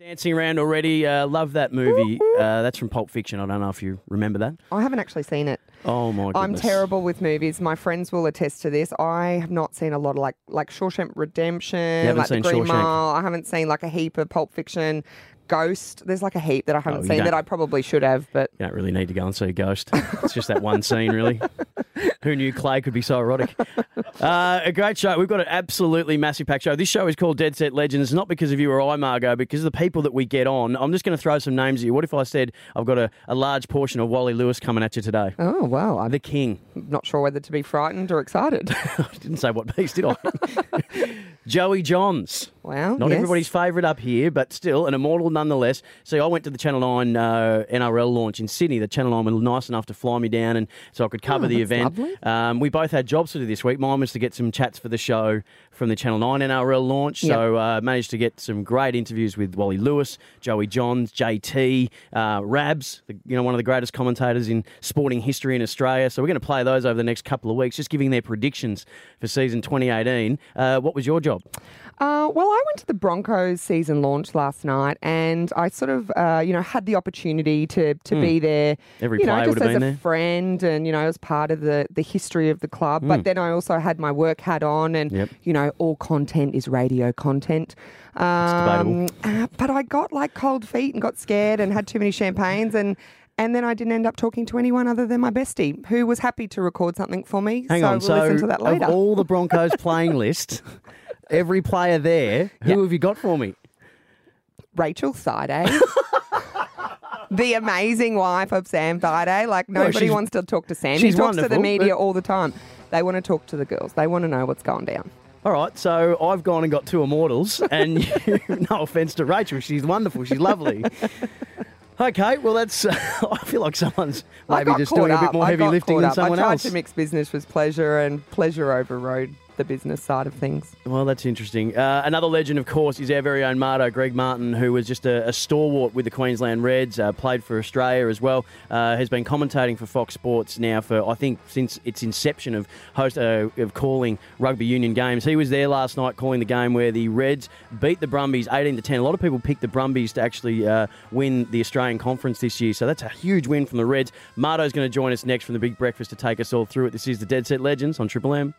Dancing around already. Uh, love that movie. Uh, that's from Pulp Fiction. I don't know if you remember that. I haven't actually seen it. Oh my goodness. I'm terrible with movies. My friends will attest to this. I have not seen a lot of like like Shawshank Redemption, like The Green Shawshank? Mile. I haven't seen like a heap of Pulp Fiction. Ghost. There's like a heap that I haven't Oh, seen that I probably should have, but You don't really need to go and see Ghost. It's just that one scene, really. Who knew Clay could be so erotic? Uh, a great show. We've got an absolutely massive packed show. This show is called Dead Set Legends, not because of you or I, Margaux, because of the people that we get on. I'm just going to throw some names at you. What if I said I've got a, a large portion of Wally Lewis coming at you today? oh wow, I'm The King. not sure whether to be frightened or excited. I didn't say what piece, did I? Joey Johns. wow, Not yes. everybody's favourite up here, but still an immortal nonetheless. See, I went to the Channel 9 uh, NRL launch in Sydney. The Channel 9 were nice enough to fly me down and so I could cover Oh, the event. lovely. Um, we both had jobs to do this week. Mine was to get some chats for the show from the Channel 9 NRL launch. So uh, managed to get some great interviews with Wally Lewis, Joey Johns, JT, uh, Rabs, the, you know, one of the greatest commentators in sporting history in Australia. So we're going to play those over the next couple of weeks, just giving their predictions for season 2018. Uh, what was your job? Uh, well, I went to the Broncos season launch last night, and I sort of, uh, you know, had the opportunity to to be there. Hmm. Every you know, player just would have as a there. friend, and you know, as part of the the history of the club. But then I also had my work hat on, and Hmm. Yep. you know, all content is radio content. Um, uh, but I got like cold feet and got scared and had too many champagnes and. And then I didn't end up talking to anyone other than my bestie, who was happy to record something for me. Hang so on. we'll so, listen to that later. of all the Broncos playing list, every player there, who have you got for me? Rachael Thaiday, the amazing wife of Sam Thaiday. Like nobody she's- wants to talk to Sam. He talks to the media all the time. They want to talk to the girls. They want to know what's going down. All right, so I've gone and got two immortals, and you, no offense to Rachael, she's wonderful, she's lovely. Okay, well that's. I feel like someone's maybe just caught doing a bit more I heavy lifting than up. someone I tried else. to mix business with pleasure, and pleasure overrode the business side of things. Well, that's interesting. Uh, another legend, of course, is our very own Marto, Greg Martin, who was just a, a stalwart with the Queensland Reds, uh, played for Australia as well, uh, has been commentating for Fox Sports now for, I think, since its inception of host uh, of calling rugby union games. He was there last night calling the game where the Reds beat the Brumbies 18 to 10. A lot of people picked the Brumbies to actually uh, win the Australian Conference this year, so that's a huge win from the Reds. Marto's going to join us next from the Big Breakfast to take us all through it. This is the Dead Set Legends on Triple M.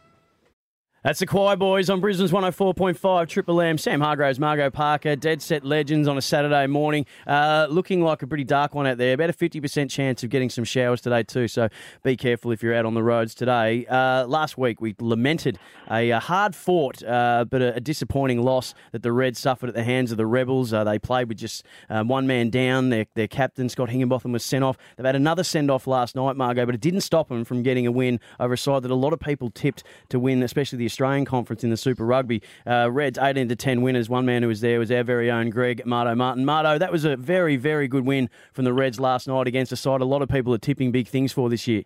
That's the Choir Boys on Brisbane's 104.5 Triple M. Sam Hargraves, Margaux Parker, Dead Set Legends on a Saturday morning. Uh, looking like a pretty dark one out there. About a 50% chance of getting some showers today, too. So be careful if you're out on the roads today. Uh, last week, we lamented a, uh hard fought uh, but a, a disappointing loss that the Reds suffered at the hands of the Rebels. Uh, they played with just um, one man down. Their, their captain, Scott Higginbotham, was sent off. They've had another send off last night, Margaux, but it didn't stop them from getting a win over a side that a lot of people tipped to win, especially the Australian Conference in the Super Rugby. Uh, Reds 18 to 10 winners. One man who was there was our very own Greg Marto Martin. Marto, that was a very, very good win from the Reds last night against a side a lot of people are tipping big things for this year.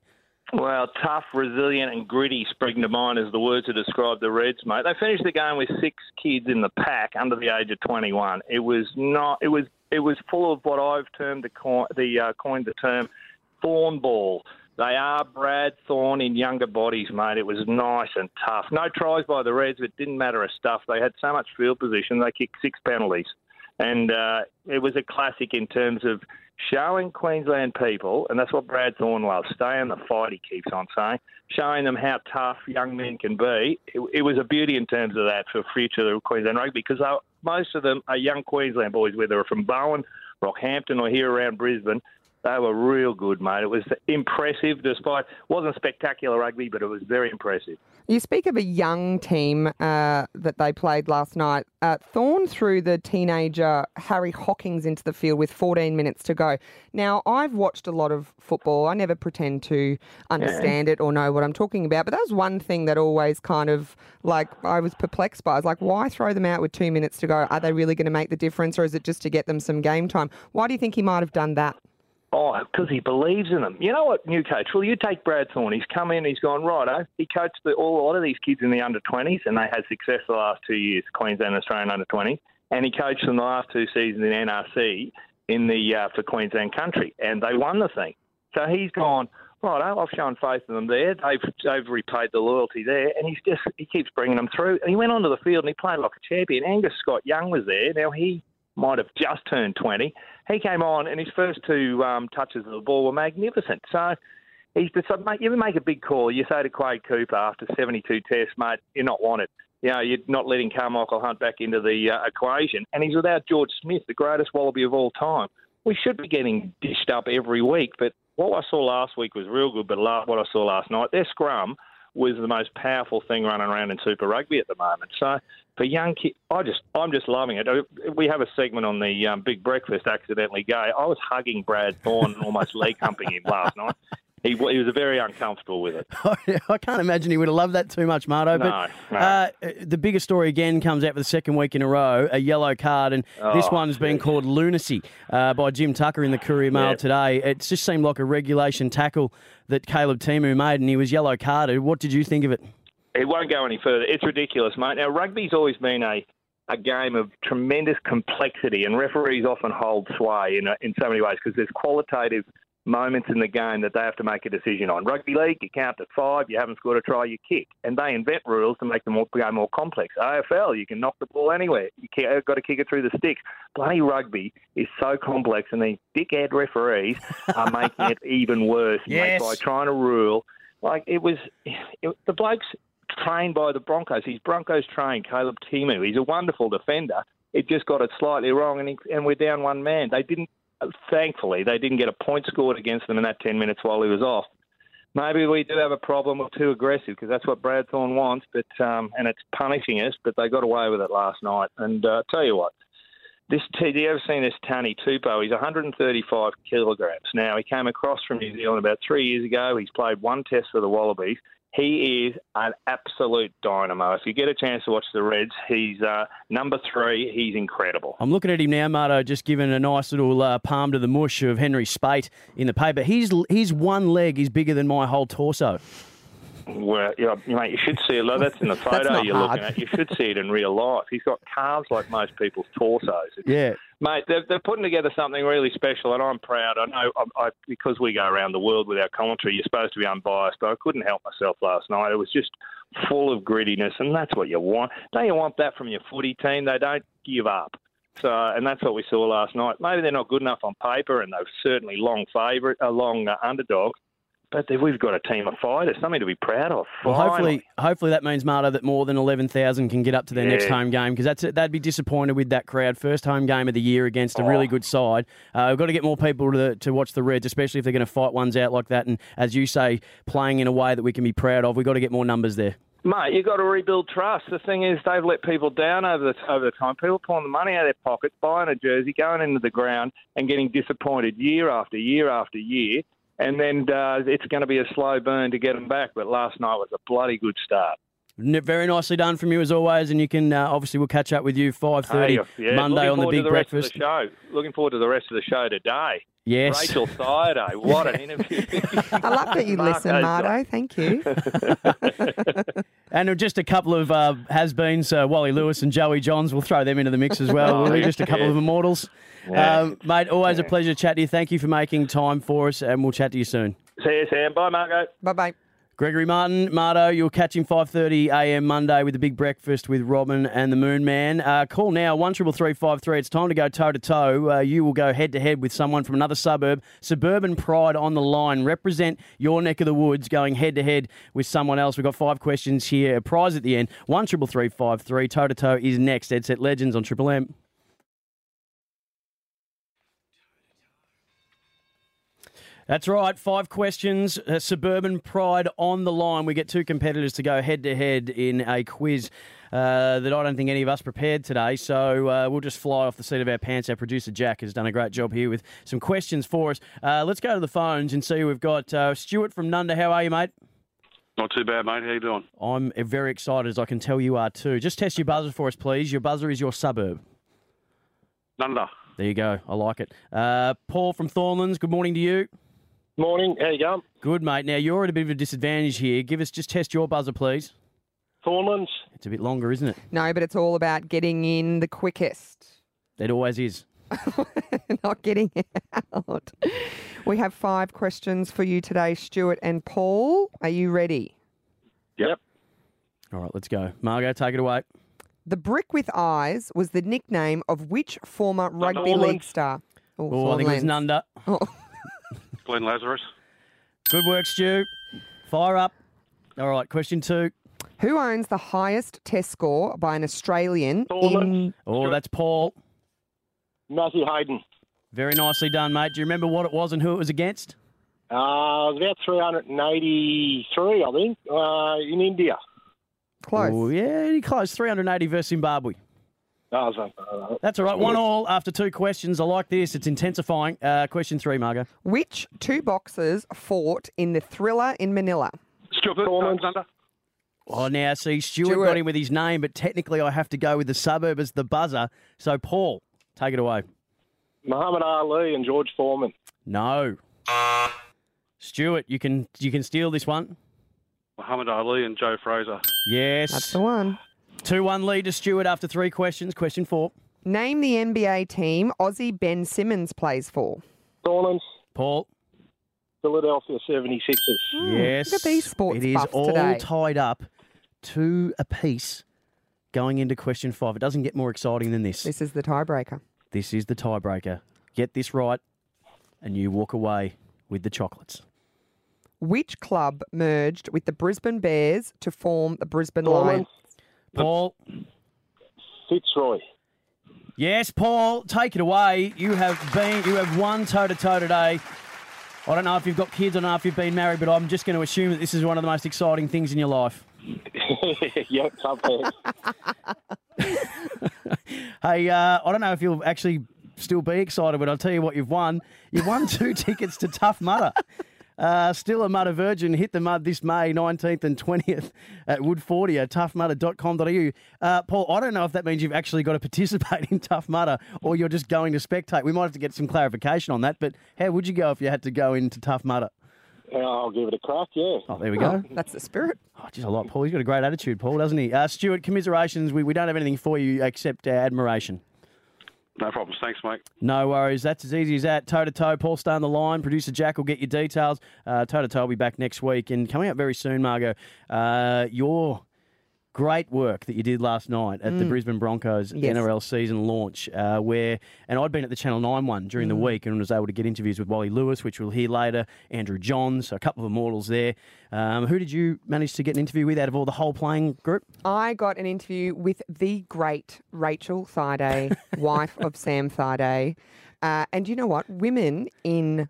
Well, tough, resilient, and gritty spring to mind is the word to describe the Reds, mate. They finished the game with six kids in the pack under the age of 21. It was not. It was. It was full of what I've termed the coin, the uh, coined the term thorn ball. They are Brad Thorn in younger bodies, mate. It was nice and tough. No tries by the Reds, but it didn't matter a stuff. They had so much field position. They kicked six penalties, and uh, it was a classic in terms of showing Queensland people, and that's what Brad Thorn loves, stay in the fight, he keeps on saying, showing them how tough young men can be. It, it was a beauty in terms of that for future of Queensland rugby because most of them are young Queensland boys, whether they're from Bowen, Rockhampton, or here around Brisbane. They were real good, mate. It was impressive, despite wasn't spectacular rugby, but it was very impressive. You speak of a young team uh, that they played last night. Uh, Thorn threw the teenager Harry Hawkins into the field with 14 minutes to go. Now, I've watched a lot of football. I never pretend to understand it or know what I'm talking about, but that was one thing that always kind of like I was perplexed by. I was like, why throw them out with two minutes to go? Are they really going to make the difference or is it just to get them some game time? Why do you think he might have done that? Oh, because he believes in them. You know what, new coach? Well, you take Brad Thorn. He's come in, he's gone, righto. He coached the, all, a lot of these kids in the under 20s, and they had success the last two years, Queensland and Australian under 20s. And he coached them the last two seasons in NRC in the uh, for Queensland country, and they won the thing. So he's gone, righto, I've shown faith in them there. They've, they've repaid the loyalty there, and he's just he keeps bringing them through. And he went onto the field and he played like a champion. Angus Scott Young was there. Now he might have just turned 20. He came on, and his first two um, touches of the ball were magnificent. So he's decided, mate, you make a big call, you say to Quade Cooper after 72 tests, mate, you're not wanted. You know, you're not letting Carmichael Hunt back into the uh, equation. And he's without George Smith, the greatest Wallaby of all time. We should be getting dished up every week, but what I saw last week was real good, but what I saw last night, their scrum was the most powerful thing running around in Super Rugby at the moment. So for young kids, I just I'm just loving it. We have a segment on the um, Big Breakfast, accidentally gay. I was hugging Brad Thorn and almost leg humping him last night he, he was very uncomfortable with it. I can't imagine he would have loved that too much, Marto. No, but no. Uh, the biggest story again comes out for the second week in a row a yellow card, and Oh, this one's been called lunacy uh, by Jim Tucker in the Courier Mail Yeah. today. It just seemed like a regulation tackle that Caleb Timu made, and he was yellow carded. What did you think of it? It won't go any further. It's ridiculous, mate. Now, rugby's always been a, a game of tremendous complexity, and referees often hold sway in, a, in so many ways because there's qualitative moments in the game that they have to make a decision on. Rugby league, you count to five, you haven't scored a try, you kick. And they invent rules to make the more, game more complex. AFL, you can knock the ball anywhere. You have uh, got to kick it through the sticks. Bloody rugby is so complex, and these dickhead referees are making it even worse Yes. by trying to rule. Like, it was, it, the blokes trained by the Broncos. He's Broncos trained, Caleb Timu. He's a wonderful defender. It just got it slightly wrong, and, he, and we're down one man. They didn't, thankfully, they didn't get a point scored against them in that 10 minutes while he was off. Maybe we do have a problem with too aggressive because that's what Brad Thorn wants, but um, and it's punishing us. But they got away with it last night. And uh, tell you what, this T, you ever seen this Tani Tupou? He's 135 kilograms. Now he came across from New Zealand about three years ago. He's played one test for the Wallabies. He is an absolute dynamo. If you get a chance to watch the Reds, he's uh, number three. He's incredible. I'm looking at him now, Marto, just giving a nice little uh, palm to the mush of Henry Speight in the paper. His, his one leg is bigger than my whole torso. Well, yeah, mate, you should see it. That's in the photo you're hard. looking at. You should see it in real life. He's got calves like most people's torsos. It's- Yeah. Mate, they're, they're putting together something really special, and I'm proud. I know I, I, because we go around the world with our commentary, you're supposed to be unbiased, but I couldn't help myself last night. It was just full of grittiness, and that's what you want. Don't you want that from your footy team? They don't give up. So, and that's what we saw last night. Maybe they're not good enough on paper, and they're certainly long favourite, a long uh, underdog. But we've got a team of fighters, something to be proud of. Well, Finally. hopefully, hopefully that means Marto that more than eleven thousand can get up to their next home game because that's they'd be disappointed with that crowd. First home game of the year against a really Oh. good side. Uh, we've got to get more people to to watch the Reds, especially if they're going to fight ones out like that. And as you say, playing in a way that we can be proud of. We've got to get more numbers there. Mate, you've got to rebuild trust. The thing is, they've let people down over the over the time. People pulling the money out of their pockets, buying a jersey, going into the ground, and getting disappointed year after year after year. And then uh, it's going to be a slow burn to get them back. But last night was a bloody good start. Very nicely done from you as always, and you can uh, obviously we'll catch up with you five thirty Hey, yeah, Monday looking on the Big the Breakfast. The show. Looking forward to the rest of the show today. Yes, Rachael Thaiday, what an interview! I love that you listen, Marco's Mardo. Thank you. and just a couple of uh, has-beens, uh, Wally Lewis and Joey Johns. We'll throw them into the mix as well. Oh, will we? yeah. Just a couple Yeah. of immortals. Yeah. Um, mate, always a pleasure to chat to you. Thank you for making time for us, and we'll chat to you soon. See you, Sam. Bye, Margaux. bye bye. Gregory Martin, Marto, you'll catch him 5.30 a.m. Monday with the Big Breakfast with Robin and the Moon Man. Uh, call now, 133353. It's time to go toe-to-toe. Uh, you will go head-to-head with someone from another suburb. Suburban Pride on the line. Represent your neck of the woods going head-to-head with someone else. We've got five questions here. A prize at the end. 133353. Toe-to-toe is next. Ed Set Legends on Triple M. That's right. Five questions. Uh, Suburban Pride on the line. We get two competitors to go head to head in a quiz uh, that I don't think any of us prepared today. So uh, we'll just fly off the seat of our pants. Our producer Jack has done a great job here with some questions for us. Uh, let's go to the phones and see. We've got uh, Stuart from Nunda. How are you, mate? Not too bad, mate. How you doing? I'm very excited, as I can tell you are too. Just test your buzzer for us, please. Your buzzer is your suburb. Nunda. There you go. I like it. Uh, Paul from Thornlands. Good morning to you. Morning. How you going? Good, mate. Now you're at a bit of a disadvantage here. Give us just test your buzzer, please. Thornlands. It's a bit longer, isn't it? No, but it's all about getting in the quickest, It always is. not getting out. We have five questions for you today, Stuart and Paul. Are you ready? Yep. All right, let's go. Margaux, take it away. The brick with eyes was the nickname of which former rugby Thornlands. league star? Oh, I think it was Thornlands. Nunda. Glenn Lazarus. Good work, Stu. Fire up. All right, question two. Who owns the highest test score by an Australian in Oh, that's Paul. Matthew Hayden. Very nicely done, mate. Do you remember what it was and who it was against? Uh, it was about 383, I think, uh, in India. close? Oh, yeah, he close. 380 versus Zimbabwe. That was, uh, That's all right. One all after two questions. I like this. It's intensifying. Uh, question three, Margaux. Which two boxers fought in the thriller in Manila? Stuart Thornlands. Oh, now, see, Stuart, Stuart. got him with his name, but technically I have to go with the suburb as the buzzer. So, Paul, take it away. Muhammad Ali and George Foreman. No. Stuart, you can you can steal this one. Muhammad Ali and Joe Frazier. Yes. That's the one. 2 1 lead to Stuart after three questions. Question four. Name the NBA team Aussie Ben Simmons plays for. Thornlands, Paul. Philadelphia 76ers. Yes. Hmm, look at these sports It is buffs all today. tied up two apiece going into question five. It doesn't get more exciting than this. This is the tiebreaker. This is the tiebreaker. Get this right, and you walk away with the chocolates. Which club merged with the Brisbane Bears to form the Brisbane Lions? Thornlands, Paul. Fitzroy. Yes, Paul, take it away. You have been, you have won toe to toe today. I don't know if you've got kids, I don't know if you've been married, but I'm just going to assume that this is one of the most exciting things in your life. yep, sometimes. Hey, uh, I don't know if you'll actually still be excited, but I'll tell you what you've won. You've won two tickets to Tough Mudder. Uh, still a Mudder Virgin. Hit the mud this May 19th and 20th at Woodfordia, toughmudder.com.au. Uh, Paul, I don't know if that means you've actually got to participate in Tough Mudder or you're just going to spectate. We might have to get some clarification on that, but how would you go if you had to go into Tough Mudder? Uh, I'll give it a crack, yeah. Oh, there we go. That's the spirit. Oh, geez, a lot, Paul. He's got a great attitude, Paul, doesn't he? Uh, Stuart, commiserations. We, we don't have anything for you except uh, admiration. No problems. Thanks, mate. No worries. That's as easy as that. Toe to toe. Paul, stay on the line. Producer Jack will get your details. Uh, toe to toe will be back next week. And coming up very soon, Margaux, uh, your great work that you did last night at the Brisbane Broncos Yes. NRL season launch, uh, where, and I'd been at the Channel 9 one during the week and was able to get interviews with Wally Lewis, which we'll hear later, Andrew Johns, so a couple of immortals there. Um, who did you manage to get an interview with out of all the whole playing group? I got an interview with the great Rachael Thaiday, wife of Sam Thaiday. Uh, and you know what? Women in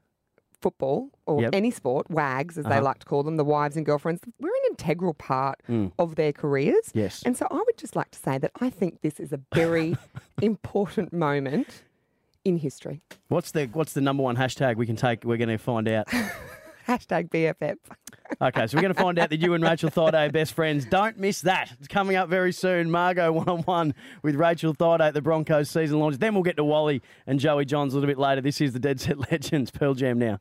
football or Yep. any sport, WAGs as they Uh-huh. like to call them, the wives and girlfriends, we're an integral part of their careers. Yes. And so I would just like to say that I think this is a very important moment in history. What's the what's the number one hashtag we can take? We're going to find out. Hashtag BFF. Okay, so we're going to find out that you and Rachael Thaiday are best friends. Don't miss that. It's coming up very soon. Margaux one on one with Rachael Thaiday at the Broncos season launch. Then we'll get to Wally and Joey Johns a little bit later. This is the Dead Set Legends Pearl Jam now.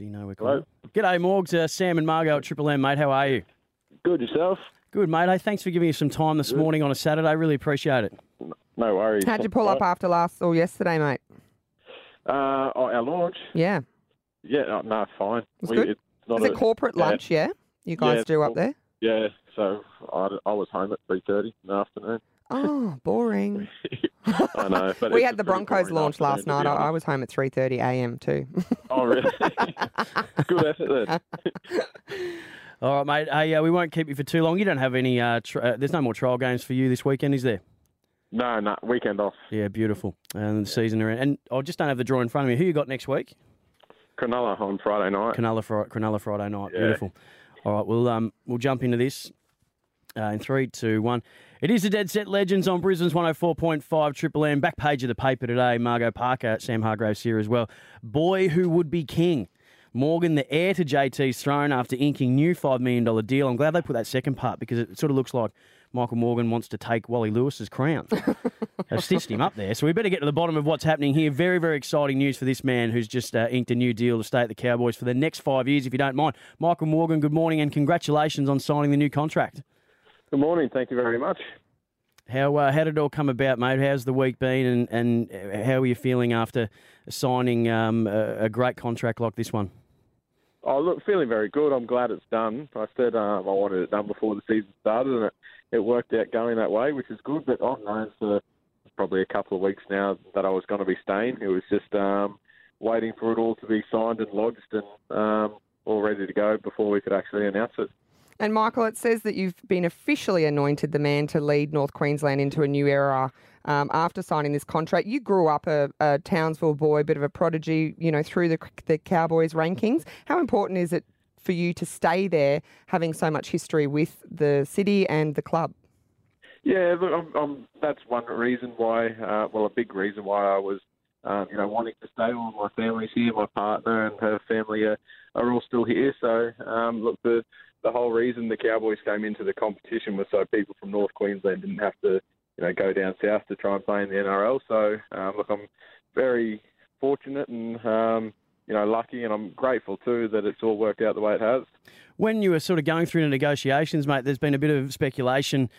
Does he know we're calling? G'day, Morgs. Uh, Sam and Margot at Triple M, mate. How are you? Good yourself? Good, mate. Hey, thanks for giving us some time this morning on a Saturday. Really appreciate it. No worries. How'd you pull up after last or yesterday, mate? Uh, oh, our launch? Yeah. Yeah, no, no fine. Was good? it's not Is it a- corporate yeah. lunch, yeah? You guys Yeah, do up cool. there? Yeah, so I, I was home at 3.30 in the afternoon. Oh, boring. I know. But we had the Broncos launch last night. I, I was home at 3.30 a.m. too. Oh, really? Good effort then. All right, mate. Hey, uh, we won't keep you for too long. You don't have any. Uh, tr- uh, there's no more trial games for you this weekend, is there? No, no, weekend off. Yeah, beautiful. And the season around. And I just don't have the draw in front of me. Who you got next week? Cronulla on Friday night. Cronulla, Fri- Cronulla Friday night. Yeah. Beautiful. All right, we'll um we'll jump into this uh, in three, two, one. It is the Dead Set Legends on Brisbane's 104.5 Triple M. Back page of the paper today. Margaux Parker, Sam Hargraves here as well. Boy who would be king. Morgan, the heir to JT's throne after inking new $5 million deal. I'm glad they put that second part because it sort of looks like Michael Morgan wants to take Wally Lewis's crown. They've stitched him up there. So we better get to the bottom of what's happening here. Very, very exciting news for this man who's just uh, inked a new deal to stay at the Cowboys for the next five years, if you don't mind. Michael Morgan, good morning and congratulations on signing the new contract. Good morning. Thank you very much. How uh, how did it all come about, mate? How's the week been, and, and how are you feeling after signing um, a, a great contract like this one? Oh, look, feeling very good. I'm glad it's done. I said um, I wanted it done before the season started, and it, it worked out going that way, which is good. But I've known for probably a couple of weeks now that I was going to be staying. It was just um, waiting for it all to be signed and lodged and um, all ready to go before we could actually announce it. And Michael, it says that you've been officially anointed the man to lead North Queensland into a new era um, after signing this contract. You grew up a, a, Townsville boy, a bit of a prodigy, you know, through the the Cowboys rankings. How important is it for you to stay there, having so much history with the city and the club? Yeah, look, I'm, I'm, that's one reason why. Uh, well, a big reason why I was, um, you know, wanting to stay. All my family's here. My partner and her family are, are all still here. So, um, look, the the whole reason the Cowboys came into the competition was so people from North Queensland didn't have to, you know, go down south to try and play in the NRL. So, um, look, I'm very fortunate and um, you know lucky, and I'm grateful too that it's all worked out the way it has. When you were sort of going through the negotiations, mate, there's been a bit of speculation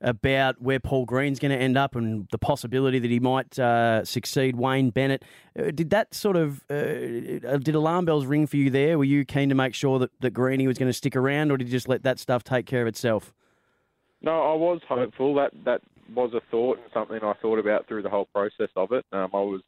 about where Paul Green's going to end up and the possibility that he might uh, succeed Wayne Bennett. Uh, did that sort of uh, uh, did alarm bells ring for you there? Were you keen to make sure that that Greeny was going to stick around, or did you just let that stuff take care of itself? No, I was hopeful. That that was a thought and something I thought about through the whole process of it. Um, I was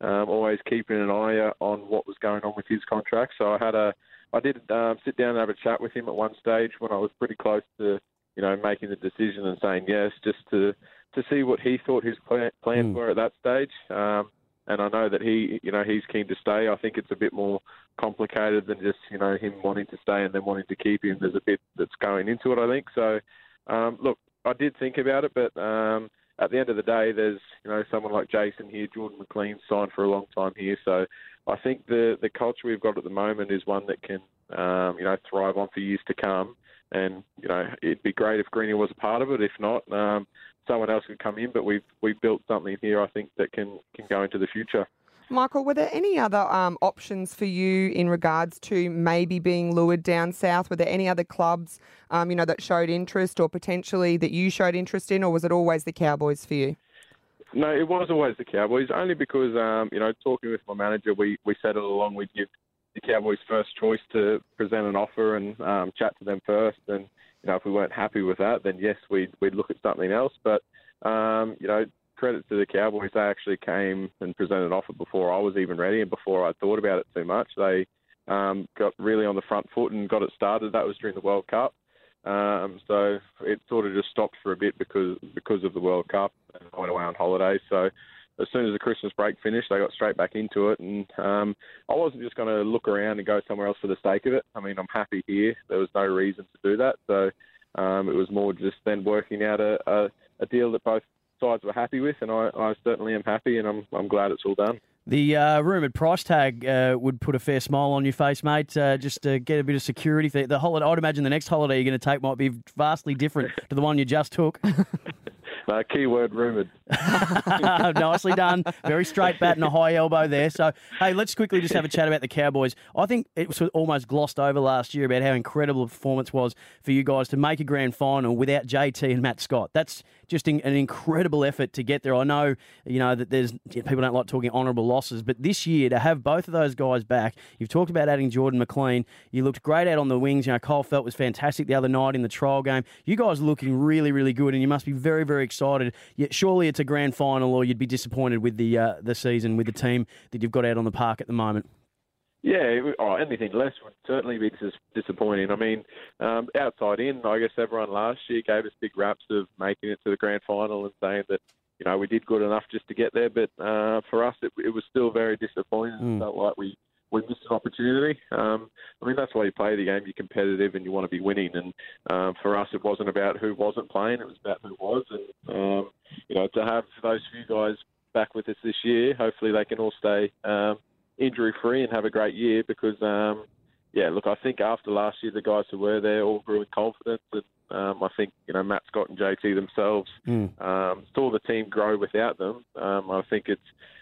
um, always keeping an eye on what was going on with his contract. So I had a I did um, sit down and have a chat with him at one stage when I was pretty close to you know, making the decision and saying yes, just to to see what he thought his plan, plans mm. were at that stage. Um, and I know that he, you know, he's keen to stay. I think it's a bit more complicated than just, you know, him wanting to stay and then wanting to keep him. There's a bit that's going into it, I think. So, um, look, I did think about it, but um, at the end of the day, there's, you know, someone like Jason here, Jordan McLean signed for a long time here. So I think the the culture we've got at the moment is one that can, um, you know, thrive on for years to come. And you know, it'd be great if Greeny was a part of it. If not, um, someone else could come in. But we've we've built something here, I think, that can can go into the future. Michael, were there any other um, options for you in regards to maybe being lured down south? Were there any other clubs, um, you know, that showed interest, or potentially that you showed interest in, or was it always the Cowboys for you? No, it was always the Cowboys, only because um, you know, talking with my manager, we we settled along we'd give the Cowboys' first choice to present an offer and um, chat to them first. And you know, if we weren't happy with that, then yes, we'd we'd look at something else. But um, you know, credit to the Cowboys, they actually came and presented an offer before I was even ready and before I thought about it too much. They um, got really on the front foot and got it started. That was during the World Cup. Um, so it sort of just stopped for a bit because because of the World Cup and I went away on holiday. So as soon as the Christmas break finished, I got straight back into it, and um, I wasn't just going to look around and go somewhere else for the sake of it. I mean, I'm happy here. There was no reason to do that, so um, it was more just then working out a, a, a deal that both sides were happy with, and I, I certainly am happy, and I'm I'm glad it's all done. The uh, rumoured price tag uh, would put a fair smile on your face, mate. Uh, just to get a bit of security. For the holiday, I'd imagine the next holiday you're going to take might be vastly different to the one you just took. Uh, keyword rumoured. Nicely done. Very straight bat and a high elbow there. So, hey, let's quickly just have a chat about the Cowboys. I think it was almost glossed over last year about how incredible a performance was for you guys to make a grand final without JT and Matt Scott. That's just an incredible effort to get there. I know, you know, that there's people don't like talking honourable losses, but this year to have both of those guys back, you've talked about adding Jordan McLean. You looked great out on the wings. You know, Kyle Feldt was fantastic the other night in the trial game. You guys are looking really, really good, and you must be very, very excited. Yet surely it's a grand final, or you'd be disappointed with the uh, the season with the team that you've got out on the park at the moment. Yeah, oh, anything less would certainly be dis- disappointing. I mean, um, outside in, I guess everyone last year gave us big raps of making it to the grand final and saying that, you know, we did good enough just to get there. But uh, for us, it, it was still very disappointing. Mm. It felt like we, we missed an opportunity. Um, I mean, that's why you play the game. You're competitive and you want to be winning. And um, for us, it wasn't about who wasn't playing. It was about who was. And, um, you know, to have those few guys back with us this year, hopefully they can all stay um, – injury free and have a great year because, um, yeah, look, I think after last year, the guys who were there all grew in confidence. And um, I think, you know, Matt Scott and JT themselves mm. um, saw the team grow without them. Um, I think it's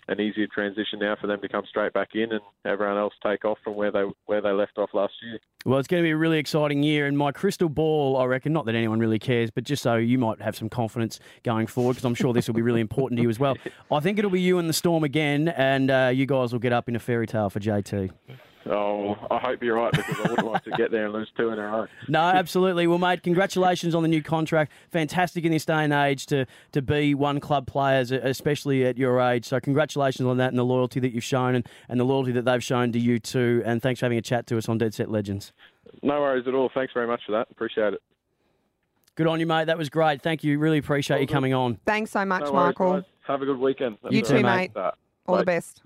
an easier transition now for them to come straight back in and everyone else take off from where they where they left off last year. Well, it's going to be a really exciting year, and my crystal ball, I reckon, not that anyone really cares, but just so you might have some confidence going forward, because I'm sure this will be really important to you as well. I think it'll be you and the Storm again, and uh, you guys will get up in a fairy tale for JT. Oh, I hope you're right because I wouldn't like to get there and lose two in a row. No, absolutely. Well, mate, congratulations on the new contract. Fantastic in this day and age to, to be one club players, especially at your age. So, congratulations on that and the loyalty that you've shown and, and the loyalty that they've shown to you too. And thanks for having a chat to us on Dead Set Legends. No worries at all. Thanks very much for that. Appreciate it. Good on you, mate. That was great. Thank you. Really appreciate All you coming on. Thanks so much, No worries, Michael. guys. Have a good weekend. You That's too, a mate. start. All the best.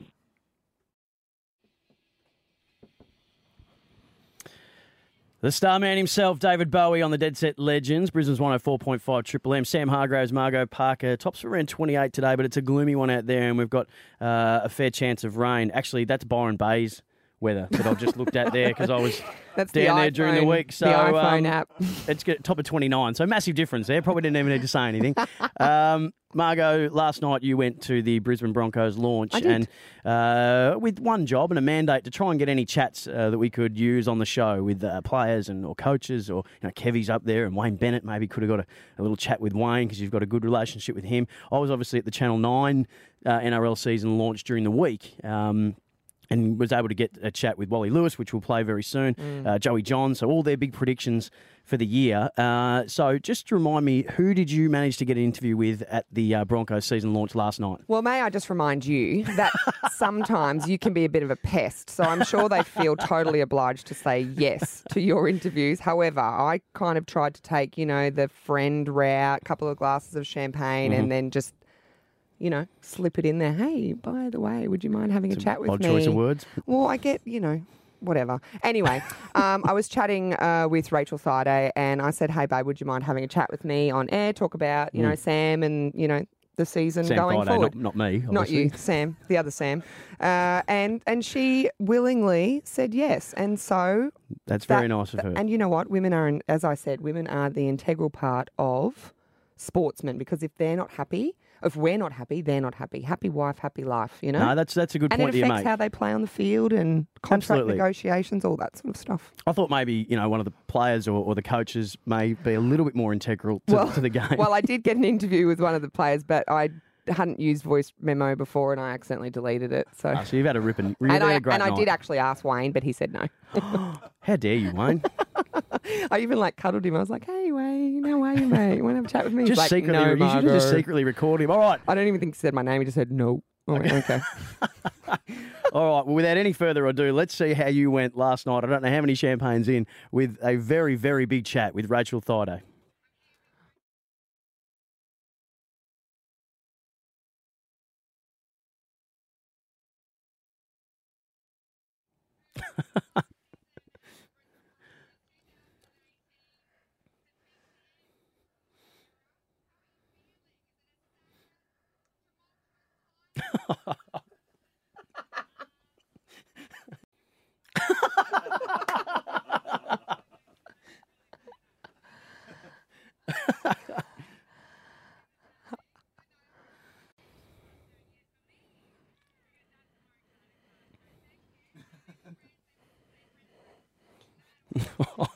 The star man himself, David Bowie, on the Dead Set Legends, Brisbane's 104.5 Triple M. Sam Hargraves, Margaux Parker. Tops for around 28 today, but it's a gloomy one out there, and we've got uh, a fair chance of rain. Actually, that's Byron Bay's weather that I've just looked at there because I was That's down the there during the week. So the iPhone um, app. it's get top of 29. So massive difference there. Probably didn't even need to say anything. Um, Margaux, last night you went to the Brisbane Broncos launch and uh, with one job and a mandate to try and get any chats uh, that we could use on the show with uh, players and or coaches or you know Kevy's up there and Wayne Bennett maybe could have got a, a little chat with Wayne because you've got a good relationship with him. I was obviously at the Channel 9 uh, NRL season launch during the week. Um, and was able to get a chat with Wally Lewis, which we'll play very soon, uh, Joey John. So all their big predictions for the year. Uh, so just remind me, who did you manage to get an interview with at the uh, Broncos season launch last night? Well, may I just remind you that sometimes you can be a bit of a pest. So I'm sure they feel totally obliged to say yes to your interviews. However, I kind of tried to take, you know, the friend route, a couple of glasses of champagne, Mm-hmm. and then just, you know, slip it in there. Hey, by the way, would you mind having a chat with Odd me? choice of words. Well, I get, you know, whatever. Anyway, um, I was chatting uh, with Rachael Thaiday and I said, hey, babe, would you mind having a chat with me on air, talk about, you know, Sam and, you know, the season Mm. Sam going Friday, forward. not, not me. Not you, Sam, the other Sam. Uh, and and she willingly said yes. And so That's that- very nice of her. And you know what? Women are, as I said, women are the integral part of sportsmen because if they're not happy, if we're not happy, they're not happy. Happy wife, happy life, you know? no, that's that's a good and point it that you affects how they play on the field and contract Absolutely. negotiations, all that sort of stuff. I thought maybe you know one of the players or, or the coaches may be a little bit more integral to, Well- to the game. Well, I did get an interview with one of the players, but I hadn't used voice memo before and I accidentally deleted it. So, Ah, so you've had a rip and, you've and I great and I night. did actually ask Wayne, but he said no. How dare you, Wayne? I even like cuddled him. I was like, "Hey Wayne, how are you, mate? You want to have a chat with me?" He's just like, secretly, no, you should just Margaux." secretly record him. All right, I don't even think he said my name. He just said no. Okay. all right. Well, without any further ado, let's see how you went last night. I don't know how many champagnes in with a very, very big chat with Rachael Thaiday. Ha ha ha.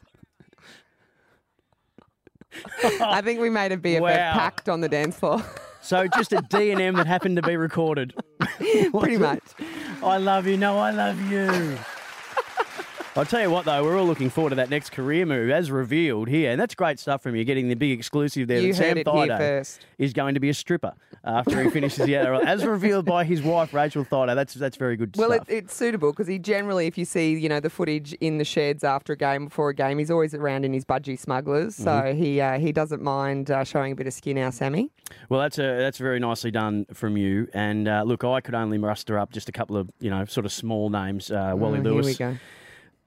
I think we made a BFF Wow. pact on the dance floor. So just a D and M that happened to be recorded. Pretty much. I love you. No, I love you. I'll tell you what, though, we're all looking forward to that next career move, as revealed here, and that's great stuff from you. Getting the big exclusive there. You that Sam heard it here first. is going to be a stripper after he finishes the NRL, as revealed by his wife Rachael Thaiday. That's that's very good Well, it, it's suitable because he generally, if you see, you know, the footage in the sheds after a game, before a game, he's always around in his budgie smugglers. So Mm-hmm. he uh, he doesn't mind uh, showing a bit of skin, our Sammy. Well, that's a, that's very nicely done from you. And uh, look, I could only muster up just a couple of you know sort of small names: uh, Wally Oh, Lewis, Here we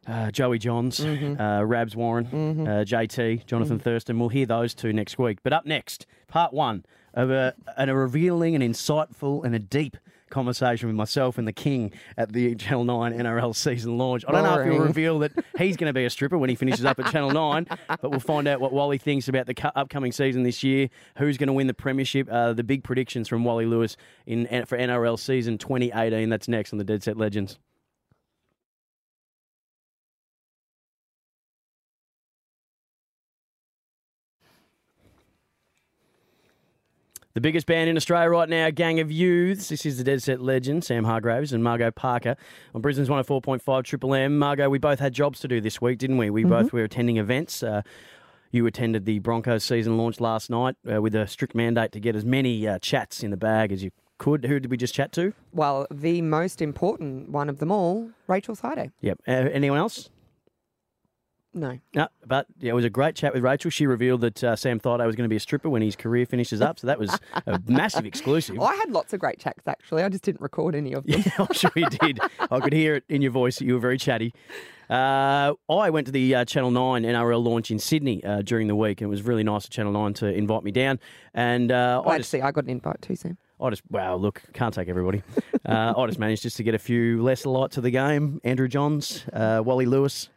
go. uh, Joey Johns, Mm-hmm. uh, Rabs Warren, uh, JT, Jonathan Thurston. We'll hear those two next week. But up next, part one of a, and a revealing and insightful and a deep conversation with myself and the King at the Channel 9 NRL season launch. I don't know if he'll reveal that he's going to be a stripper when he finishes up at Channel 9, but we'll find out what Wally thinks about the cu- upcoming season this year, who's going to win the premiership, uh, the big predictions from Wally Lewis in for NRL season 2018. That's next on the Dead Set Legends. The biggest band in Australia right now, Gang of Youths. This is the Dead Set legend, Sam Hargraves and Margaux Parker on Brisbane's 104.5 Triple M. Margaux, we both had jobs to do this week, didn't we? We both were attending events. Uh, you attended the Broncos season launch last night uh, with a strict mandate to get as many uh, chats in the bag as you could. Who did we just chat to? Well, the most important one of them all, Rachael Thaiday. Yep. Uh, anyone else? No. No, but yeah, it was a great chat with Rachael. She revealed that uh, Sam thought I was going to be a stripper when his career finishes up, so that was a massive exclusive. I had lots of great chats actually. I just didn't record any of them. Yeah, I'm sure you did. I could hear it in your voice that you were very chatty. Uh, I went to the uh, Channel 9 NRL launch in Sydney uh, during the week, and it was really nice of Channel 9 to invite me down. And uh, I Glad to see I got an invite too, Sam. I just, wow, look, can't take everybody. Uh, I just managed just to get a few lesser lights of the game. Andrew Johns, uh, Wally Lewis,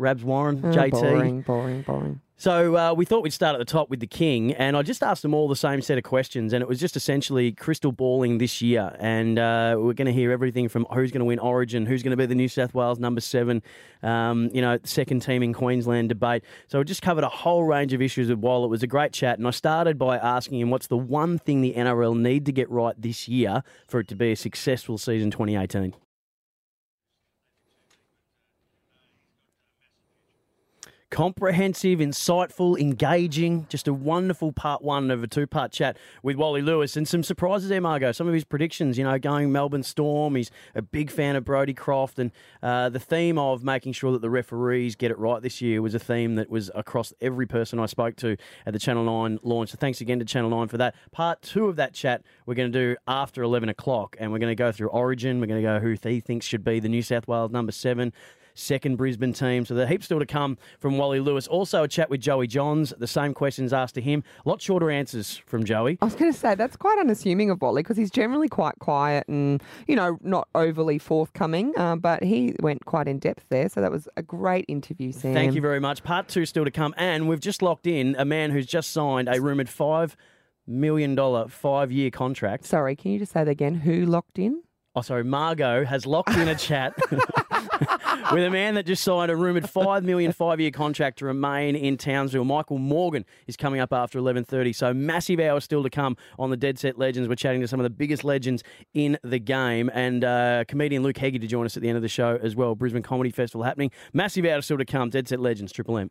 Rabs Warren, Oh, JT. Boring, boring, boring. So uh, we thought we'd start at the top with the King, and I just asked them all the same set of questions, and it was just essentially crystal balling this year. And uh, we're going to hear everything from who's going to win Origin, who's going to be the New South Wales number seven, um, you know, second team in Queensland debate. So we just covered a whole range of issues with Wall. It was a great chat, and I started by asking him what's the one thing the NRL need to get right this year for it to be a successful season 2018. Comprehensive, insightful, engaging. Just a wonderful part one of a two part chat with Wally Lewis and some surprises there, Margaux. Some of his predictions, you know, going Melbourne Storm. He's a big fan of Brodie Croft. And uh, the theme of making sure that the referees get it right this year was a theme that was across every person I spoke to at the Channel 9 launch. So thanks again to Channel 9 for that. Part two of that chat we're going to do after 11 o'clock. And we're going to go through Origin. We're going to go who he thinks should be the New South Wales number seven second Brisbane team. So the are heaps still to come from Wally Lewis. Also a chat with Joey Johns. The same questions asked to him. A lot shorter answers from Joey. I was going to say that's quite unassuming of Wally because he's generally quite quiet and you know not overly forthcoming. Uh, but he went quite in depth there, so that was a great interview, Sam. Thank you very much. Part two still to come. And we've just locked in a man who's just signed a rumoured $5 million five five year contract. Sorry, can you just say that again? Who locked in? Oh, sorry, Margaux has locked in a chat with a man that just signed a rumoured five million five-year contract to remain in Townsville. Michael Morgan is coming up after eleven thirty, so massive hours still to come on the Dead Set Legends. We're chatting to some of the biggest legends in the game, and uh, comedian Luke Heggie to join us at the end of the show as well. Brisbane Comedy Festival happening. Massive hours still to come. Dead Set Legends, Triple M.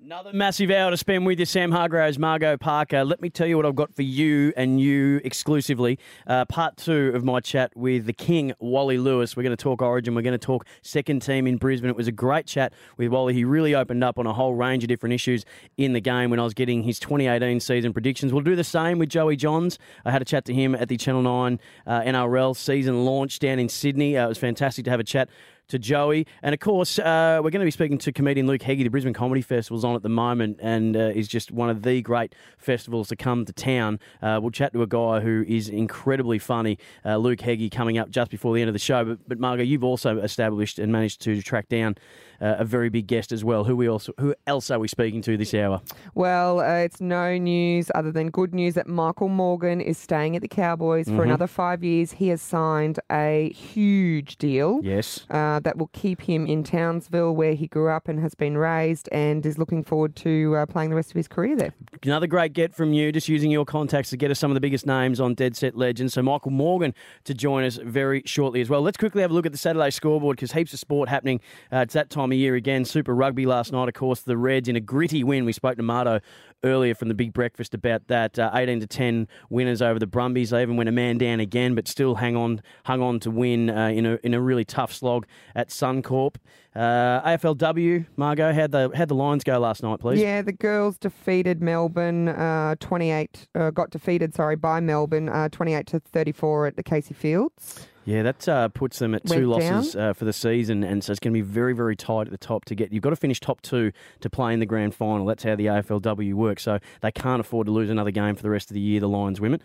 Another massive hour to spend with you, Sam Hargraves, Margaux Parker. Let me tell you what I've got for you and you exclusively. Uh, part two of my chat with the King, Wally Lewis. We're going to talk Origin. We're going to talk second team in Brisbane. It was a great chat with Wally. He really opened up on a whole range of different issues in the game when I was getting his 2018 season predictions. We'll do the same with Joey Johns. I had a chat to him at the Channel 9 uh, NRL season launch down in Sydney. Uh, it was fantastic to have a chat to Joey. And of course, uh, we're going to be speaking to comedian Luke Heggie. The Brisbane Comedy Festival's on at the moment and uh, is just one of the great festivals to come to town. Uh, we'll chat to a guy who is incredibly funny, uh, Luke Heggie, coming up just before the end of the show. But, but Margaux, you've also established and managed to track down uh, a very big guest as well. Who we also who else are we speaking to this hour? Well, uh, it's no news other than good news that Michael Morgan is staying at the Cowboys Mm-hmm. for another five years. He has signed a huge deal. Yes. Uh, that will keep him in Townsville, where he grew up and has been raised, and is looking forward to uh, playing the rest of his career there. Another great get from you, just using your contacts to get us some of the biggest names on Dead Set Legends. So Michael Morgan to join us very shortly as well. Let's quickly have a look at the Saturday scoreboard because heaps of sport happening. Uh, it's that time of year again. Super Rugby last night, of course, the Reds in a gritty win. We spoke to Marto earlier from the Big Breakfast about that. Uh, 18 to 10 winners over the Brumbies. They even went a man down again, but still hang on, hung on to win uh, in a in a really tough slog at Suncorp. Uh, AFLW, Margaux, how'd the how'd the Lions go last night, please? Yeah, the girls defeated Melbourne. Uh, Twenty-eight uh, got defeated. Sorry, by Melbourne. Uh, Twenty-eight to thirty-four at the Casey Fields. Yeah, that uh, puts them at two losses uh, for the season, and so it's going to be very, very tight at the top to get. You've got to finish top two to play in the grand final. That's how the AFLW works. So they can't afford to lose another game for the rest of the year. The Lions women.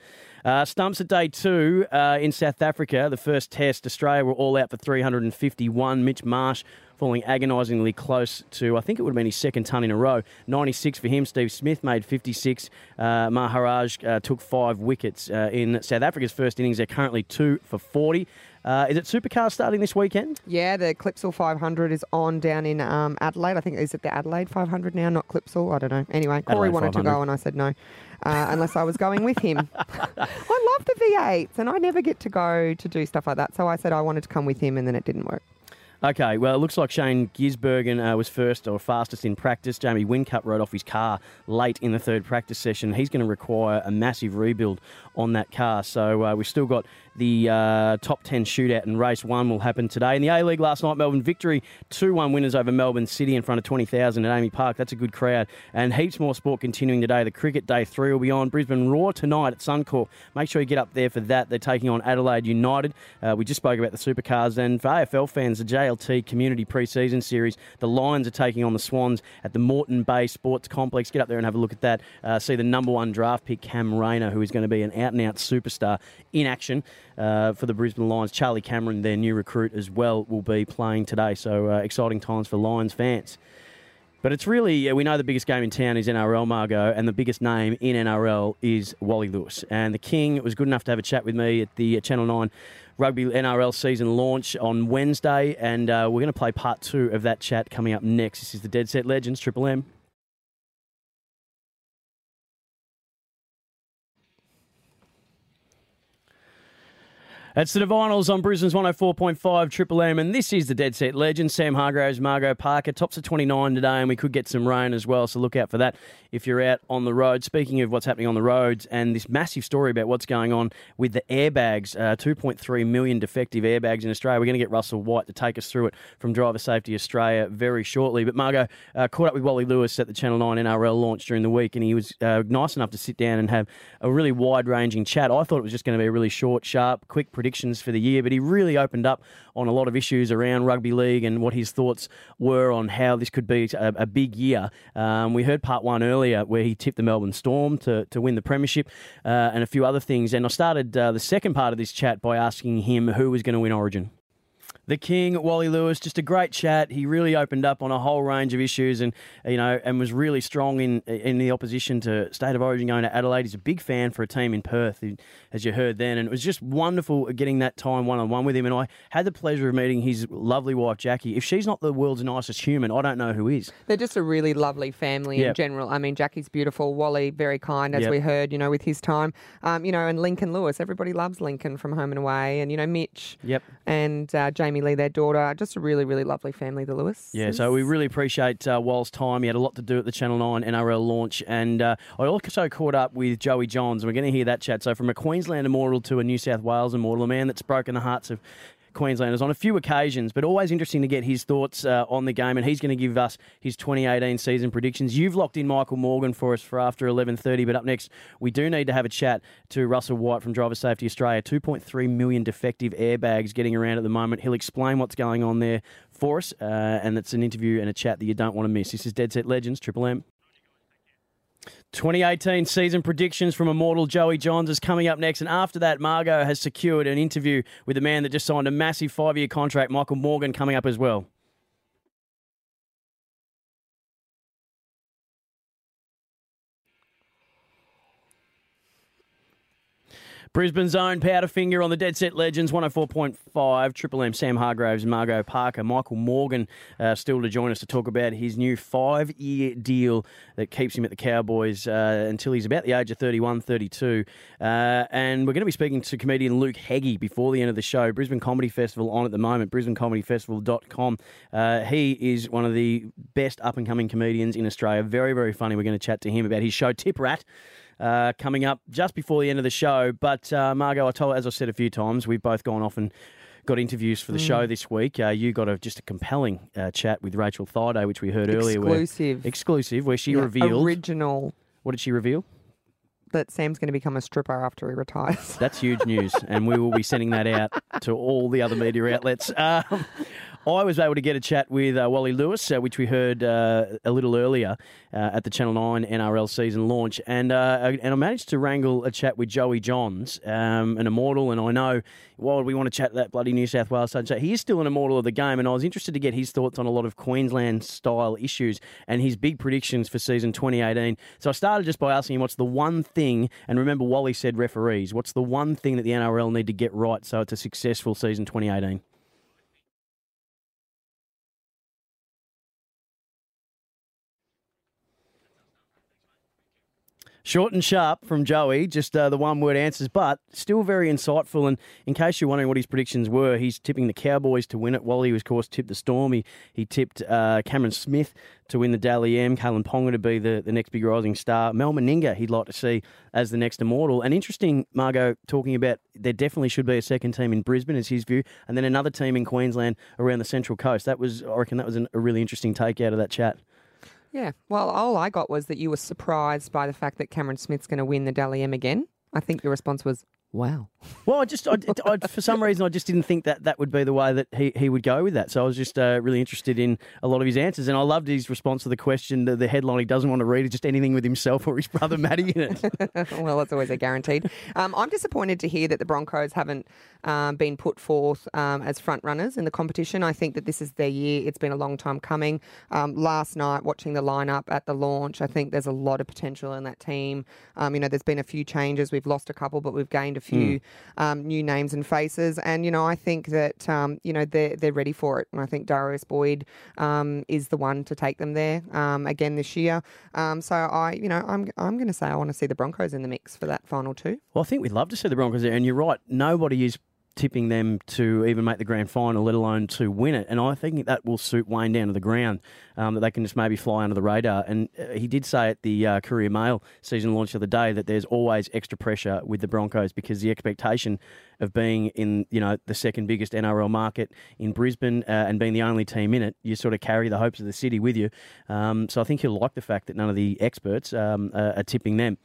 Uh, stumps at day two uh, in South Africa. The first test, Australia were all out for 351. Mitch Marsh falling agonisingly close to, I think it would have been his second ton in a row. 96 for him. Steve Smith made 56. Uh, Maharaj uh, took five wickets uh, in South Africa's first innings. They're currently two for 40. Uh, is it Supercars starting this weekend? Yeah, the Clipsal 500 is on down in um, Adelaide. I think is it the Adelaide 500 now, not Clipsal. I don't know. Anyway, Corey Adelaide wanted to go, and I said no, uh, unless I was going with him. I love the V8s, and I never get to go to do stuff like that. So I said I wanted to come with him, and then it didn't work. Okay, well, it looks like Shane Gisbergen uh, was first or fastest in practice. Jamie Whincup rode off his car late in the third practice session. He's going to require a massive rebuild on that car. So uh, we've still got the uh, top 10 shootout, and race one will happen today. In the A League last night, Melbourne victory 2 1 winners over Melbourne City in front of 20,000 at AAMI Park. That's a good crowd. And heaps more sport continuing today. The cricket day three will be on. Brisbane Roar tonight at Suncorp. Make sure you get up there for that. They're taking on Adelaide United. Uh, we just spoke about the supercars. And for AFL fans, the JLT Community Pre-Season Series, the Lions are taking on the Swans at the Moreton Bay Sports Complex. Get up there and have a look at that. Uh, see the number one draft pick, Cam Rayner, who is going to be an out-and-out superstar in action uh, for the Brisbane Lions. Charlie Cameron, their new recruit as well, will be playing today. So uh, exciting times for Lions fans. But it's really, we know the biggest game in town is NRL, Margaux, and the biggest name in NRL is Wally Lewis. And the King was good enough to have a chat with me at the Channel 9 Rugby NRL season launch on Wednesday. And uh, we're going to play part two of that chat coming up next. This is the Dead Set Legends, Triple M. It's the Divinyls on Brisbane's 104.5 Triple M, and this is the Dead Set Legend. Sam Hargraves, Margaux Parker. Tops of 29 today, and we could get some rain as well, so look out for that if you're out on the road. Speaking of what's happening on the roads, and this massive story about what's going on with the airbags uh, 2.3 million defective airbags in Australia. We're going to get Russell White to take us through it from Driver Safety Australia very shortly. But Margaux uh, caught up with Wally Lewis at the Channel 9 NRL launch during the week, and he was uh, nice enough to sit down and have a really wide ranging chat. I thought it was just going to be a really short, sharp, quick predictions for the year, but he really opened up on a lot of issues around rugby league and what his thoughts were on how this could be a, a big year. Um, we heard part one earlier where he tipped the Melbourne Storm to, to win the premiership uh, and a few other things. And I started uh, the second part of this chat by asking him who was going to win Origin. The King, Wally Lewis, just a great chat. He really opened up on a whole range of issues, and you know, and was really strong in in the opposition to State of Origin going to Adelaide. He's a big fan for a team in Perth, as you heard then, and it was just wonderful getting that time one on one with him. And I had the pleasure of meeting his lovely wife Jackie. If she's not the world's nicest human, I don't know who is. They're just a really lovely family Yep. in general. I mean, Jackie's beautiful, Wally very kind, as Yep. we heard, you know, with his time. Um, you know, and Lincoln Lewis, everybody loves Lincoln from Home and Away, and you know Mitch Yep. and uh, Jamie Lee, their daughter. Just a really, really lovely family, the Lewis. Yeah, so we really appreciate uh, Wal's time. He had a lot to do at the Channel 9 NRL launch. And uh, I also caught up with Joey Johns, and we're going to hear that chat. So, from a Queensland immortal to a New South Wales immortal, a man that's broken the hearts of Queenslanders on a few occasions, but always interesting to get his thoughts uh, on the game. And he's going to give us his 2018 season predictions. You've locked in Michael Morgan for us for after 11:30. But up next, we do need to have a chat to Russell White from Driver Safety Australia. 2.3 million defective airbags getting around at the moment. He'll explain what's going on there for us, uh, and it's an interview and a chat that you don't want to miss. This is Dead Set Legends, Triple M. 2018 season predictions from Immortal Joey Johns is coming up next. And after that, Margaux has secured an interview with the man that just signed a massive five year contract, Michael Morgan, coming up as well. Brisbane's own Powderfinger on the Dead Set Legends 104.5. Triple M Sam Hargraves, Margaux Parker, Michael Morgan uh, still to join us to talk about his new five year deal that keeps him at the Cowboys uh, until he's about the age of 31, 32. Uh, and we're going to be speaking to comedian Luke Heggie before the end of the show. Brisbane Comedy Festival on at the moment, brisbanecomedyfestival.com. Uh, he is one of the best up and coming comedians in Australia. Very, very funny. We're going to chat to him about his show Tip Rat uh, coming up just before the end of the show. But uh, Margaux, I told, as I've said a few times, we've both gone off and got interviews for the show this week. Uh, you got a, just a compelling uh, chat with Rachael Thaiday, which we heard earlier. Exclusive. exclusive, where she Yeah, revealed. original what did she reveal? that Sam's going to become a stripper after he retires. That's huge news, and we will be sending that out to all the other media outlets. Um, I was able to get a chat with uh, Wally Lewis, uh, which we heard uh, a little earlier uh, at the Channel 9 NRL season launch. And, uh, and I managed to wrangle a chat with Joey Johns, um, an immortal. And I know, while we want to chat that bloody New South Wales side, he is still an immortal of the game. And I was interested to get his thoughts on a lot of Queensland style issues and his big predictions for season 2018. So I started just by asking him what's the one thing, and remember, Wally said referees, what's the one thing that the NRL need to get right so it's a successful season 2018? Short and sharp from Joey, just uh, the one word answers, but still very insightful. And in case you're wondering what his predictions were, he's tipping the Cowboys to win it. Wally, was, of course, tipped the Storm. He, he tipped uh, Cameron Smith to win the Dally M, Kalyn Ponga to be the, the next big rising star, Mal Meninga he'd like to see as the next immortal. And interesting, Margaux, talking about there definitely should be a second team in Brisbane, is his view, and then another team in Queensland around the Central Coast. That was, I reckon, that was an, a really interesting take out of that chat. Yeah. Well, all I got was that you were surprised by the fact that Cameron Smith's going to win the Dally M again. I think your response was, Wow. Well, I just, I, I, for some reason, I just didn't think that that would be the way that he, he would go with that. So I was just uh, really interested in a lot of his answers. And I loved his response to the question, the, the headline he doesn't want to read is just anything with himself or his brother Matty in it. well, that's always a guaranteed. Um, I'm disappointed to hear that the Broncos haven't um, been put forth um, as front runners in the competition. I think that this is their year. It's been a long time coming. Um, last night, watching the lineup at the launch, I think there's a lot of potential in that team. Um, you know, there's been a few changes. We've lost a couple, but we've gained a few. Mm um, new names and faces. And you know, I think that um, you know they're they're ready for it. And I think Darius Boyd um, is the one to take them there um, again this year. Um, so I, you know, I'm I'm going to say I want to see the Broncos in the mix for that final two. Well, I think we'd love to see the Broncos there. And you're right, nobody is tipping them to even make the grand final, let alone to win it. And I think that will suit Wayne down to the ground, um, that they can just maybe fly under the radar. And uh, he did say at the uh, Courier Mail season launch of the day that there's always extra pressure with the Broncos because the expectation of being in you know the second biggest NRL market in Brisbane uh, and being the only team in it, you sort of carry the hopes of the city with you. Um, so I think he'll like the fact that none of the experts um, are tipping them.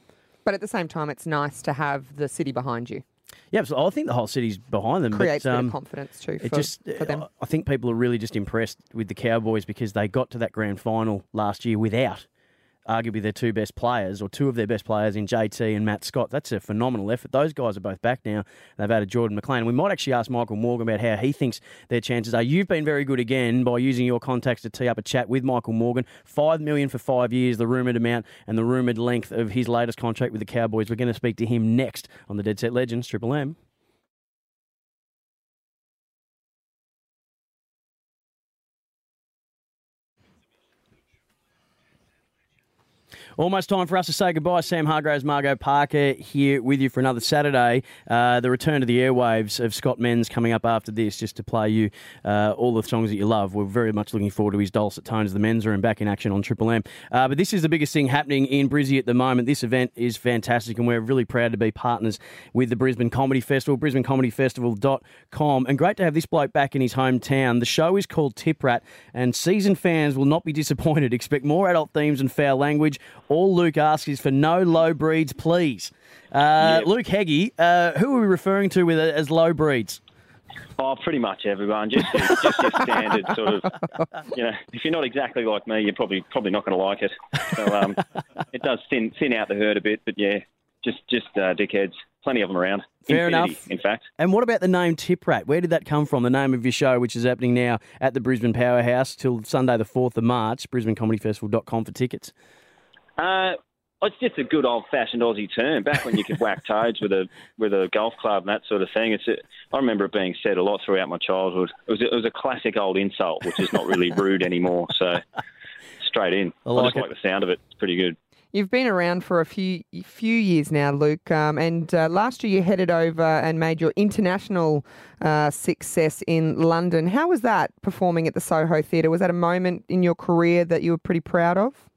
But at the same time, it's nice to have the city behind you. Yeah, so I think the whole city's behind them. Creates but, um, confidence too. For, it just, for them. I think people are really just impressed with the Cowboys because they got to that grand final last year without arguably their two best players or two of their best players in JT and Matt Scott. That's a phenomenal effort. Those guys are both back now. They've added Jordan McLean. We might actually ask Michael Morgan about how he thinks their chances are. You've been very good again by using your contacts to tee up a chat with Michael Morgan. Five million for five years, the rumoured amount and the rumoured length of his latest contract with the Cowboys. We're going to speak to him next on the Dead Set Legends Triple M. Almost time for us to say goodbye. Sam Hargraves, Margaux Parker here with you for another Saturday. Uh, the return to the airwaves of Scott Menz coming up after this, just to play you uh, all the songs that you love. We're very much looking forward to his dulcet tones, the men's room back in action on Triple M. Uh, but this is the biggest thing happening in Brizzy at the moment. This event is fantastic, and we're really proud to be partners with the Brisbane Comedy Festival, brisbanecomedyfestival.com. And great to have this bloke back in his hometown. The show is called Tip Rat, and seasoned fans will not be disappointed. Expect more adult themes and foul language all Luke asks is for no low breeds, please. Uh, yep. Luke Heggie, uh, who are we referring to with as low breeds? Oh, pretty much everyone. Just just your standard sort of, you know, if you're not exactly like me, you're probably probably not going to like it. So um, it does thin thin out the herd a bit, but yeah, just just uh, dickheads. Plenty of them around. Fair Infinity, enough. In fact. And what about the name Tip Rat? Where did that come from? The name of your show, which is happening now at the Brisbane Powerhouse till Sunday the 4th of March, brisbanecomedyfestival.com for tickets. Uh, it's just a good old fashioned Aussie term. Back when you could whack toads with a with a golf club and that sort of thing. It's a, I remember it being said a lot throughout my childhood. It was a, it was a classic old insult, which is not really rude anymore. So straight in. I, like I just it. like the sound of it. It's pretty good. You've been around for a few few years now, Luke, um, and uh, last year you headed over and made your international uh, success in London. How was that performing at the Soho Theatre? Was that a moment in your career that you were pretty proud of?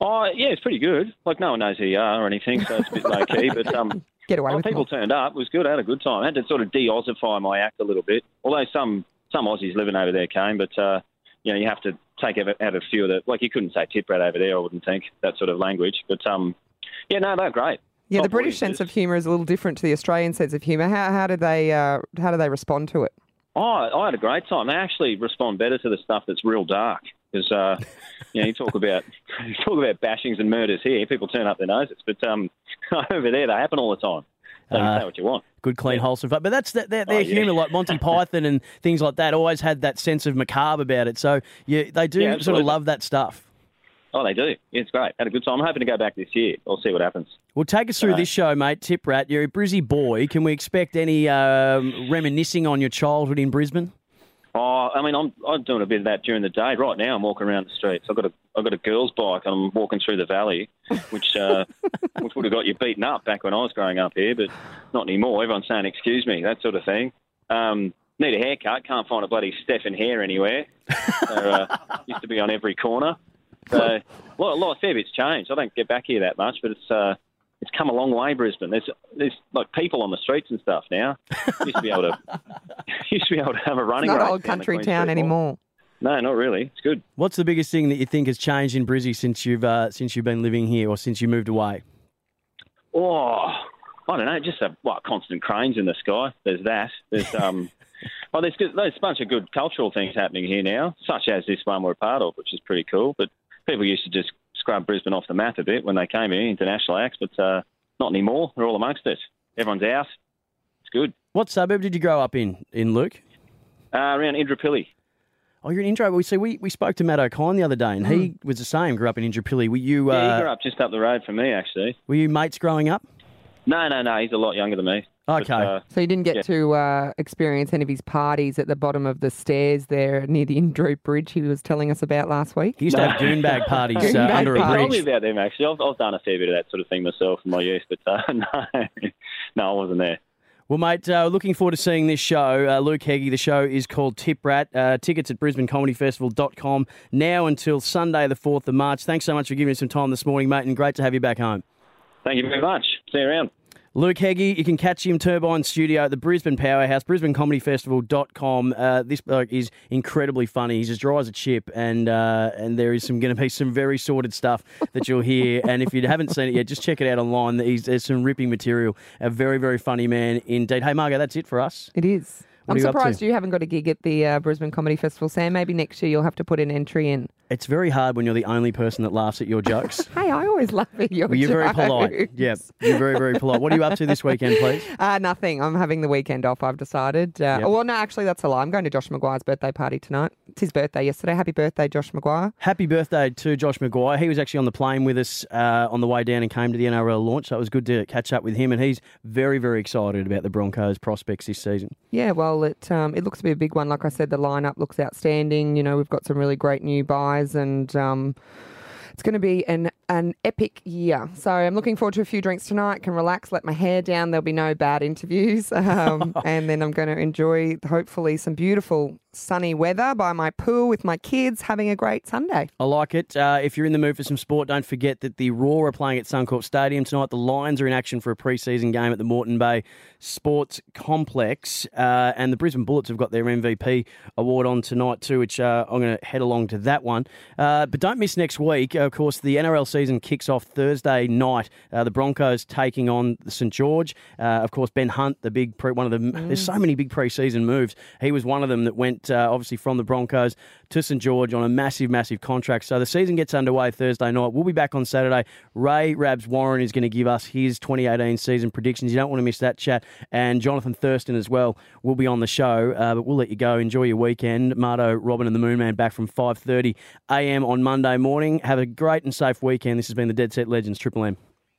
Oh, yeah, it's pretty good. Like, no one knows who you are or anything, so it's a bit low key. But um, Get away with people turned up. It was good. I had a good time. I had to sort of de-Aussify my act a little bit. Although some some Aussies living over there came, but uh, you know, you have to take out a few of the like you couldn't say tip rat over there. I wouldn't think that sort of language. But um, yeah, no, they're great. Yeah, the British sense of humour is a little different to the Australian sense of humour. How how did they uh, how do they respond to it? Oh, I had a great time. They actually respond better to the stuff that's real dark because uh, you know you talk about talk about bashings and murders here. People turn up their noses, but um, over there they happen all the time. So you Uh, say what you want. Good, clean, wholesome fun. But that's their, their, their Oh, yeah. like Monty Python and things like that, always had that sense of macabre about it. So yeah, they do Yeah, sort of love that stuff. Oh, they do. Yeah, it's great. Had a good time. I'm hoping to go back this year. We'll see what happens. Well, take us through Uh, this show, mate. Tip Rat, you're a Brizzy boy. Can we expect any um, reminiscing on your childhood in Brisbane? Oh, I mean, I'm I'm doing a bit of that during the day. Right now, I'm walking around the streets. I've got a I've got a girls' bike, and I'm walking through the valley, which uh, which would have got you beaten up back when I was growing up here, but not anymore. Everyone's saying "excuse me," that sort of thing. Um, need a haircut. Can't find a bloody Stefan hair anywhere. So, uh, used to be on every corner. So, a lot, a lot, a fair bit's changed. I don't get back here that much, but it's uh, it's come a long way, Brisbane. There's there's like people on the streets and stuff now. Used to be able to used to be able to have a running It's Not race old country town Street Mall. anymore. No, not really. It's good. What's the biggest thing that you think has changed in Brizzy since you've uh, since you've been living here or since you moved away? Oh, I don't know. Just a what constant cranes in the sky. There's that. There's um. Oh, there's good, there's a bunch of good cultural things happening here now, such as this one we're a part of, which is pretty cool. But people used to just scrub Brisbane off the map a bit when they came here, international acts, but uh, not anymore. They're all amongst it. Everyone's out. It's good. What suburb did you grow up in, in Luke? Uh, around Indooroopilly. Oh, you're in Indro. We see we, we spoke to Matt Okine the other day, and he was the same. Grew up in Indooroopilly. Were you uh, Hmm. yeah, he grew up just up the road from me, actually. were you mates growing up? No, no, no. He's a lot younger than me. But, Okay. uh, So you didn't get Yeah. to uh, experience any of his parties at the bottom of the stairs there near the Indroop Bridge he was telling us about last week? He used to No. have goonbag parties uh, Goonbag under a He told me bridge. about them actually. I've, I've done a fair bit of that sort of thing myself in my youth, but uh, no, no, I wasn't there. Well, mate, uh, looking forward to seeing this show. Uh, Luke Heggie, the show is called Tip Rat. Uh, tickets at brisbanecomedyfestival.com now until Sunday, the 4th of March. Thanks so much for giving us some time this morning, mate, and great to have you back home. Thank you very much. See you around. Luke Heggie, you can catch him Turbine Studio at the Brisbane Powerhouse, brisbanecomedyfestival.com. Uh, this bloke is incredibly funny. He's as dry as a chip, and uh, and there is some going to be some very sorted stuff that you'll hear. and if you haven't seen it yet, just check it out online. He's, there's some ripping material. A very, very funny man indeed. Hey, Margaux, that's it for us. It is. What I'm you surprised you haven't got a gig at the uh, Brisbane Comedy Festival, Sam. Maybe next year you'll have to put an entry in. It's very hard when you're the only person that laughs at your jokes. Hey, I always laugh at your Well, you're very polite. jokes. Yeah, you're very, very polite. What are you up to this weekend, please? Uh, nothing. I'm having the weekend off, I've decided. Uh, Yep. Well, no, actually, that's a lie. I'm going to Josh McGuire's birthday party tonight. It's his birthday yesterday. Happy birthday, Josh McGuire. Happy birthday to Josh McGuire. He was actually on the plane with us uh, on the way down and came to the NRL launch. So it was good to catch up with him, and he's very, very excited about the Broncos' prospects this season. Yeah, well, it um, it looks to be a big one. Like I said, the lineup looks outstanding. You know, we've got some really great new buys, and um, it's going to be an an epic year. So I'm looking forward to a few drinks tonight. Can relax, let my hair down. There'll be no bad interviews, um, and then I'm going to enjoy hopefully some beautiful sunny weather by my pool with my kids, having a great Sunday. I like it. Uh, if you're in the mood for some sport, don't forget that the Roar are playing at Suncorp Stadium tonight. The Lions are in action for a pre-season game at the Moreton Bay Sports Complex, uh, and the Brisbane Bullets have got their MVP award on tonight too, which uh, I'm going to head along to that one. Uh, but don't miss next week. Of course, the NRL season kicks off Thursday night. Uh, the Broncos taking on the St George. Uh, of course, Ben Hunt, the big pre- one of the. There's so many big pre-season moves. He was one of them that went uh, obviously from the Broncos to St George on a massive, massive contract. So the season gets underway Thursday night. We'll be back on Saturday. Ray Rabs Warren is going to give us his 2018 season predictions. You don't want to miss that chat. And Jonathan Thurston as well will be on the show. Uh, but we'll let you go. Enjoy your weekend. Marto, Robin, and the Moon Man back from 5:30 a.m. on Monday morning. Have a great and safe weekend. This has been the Dead Set Legends Triple M.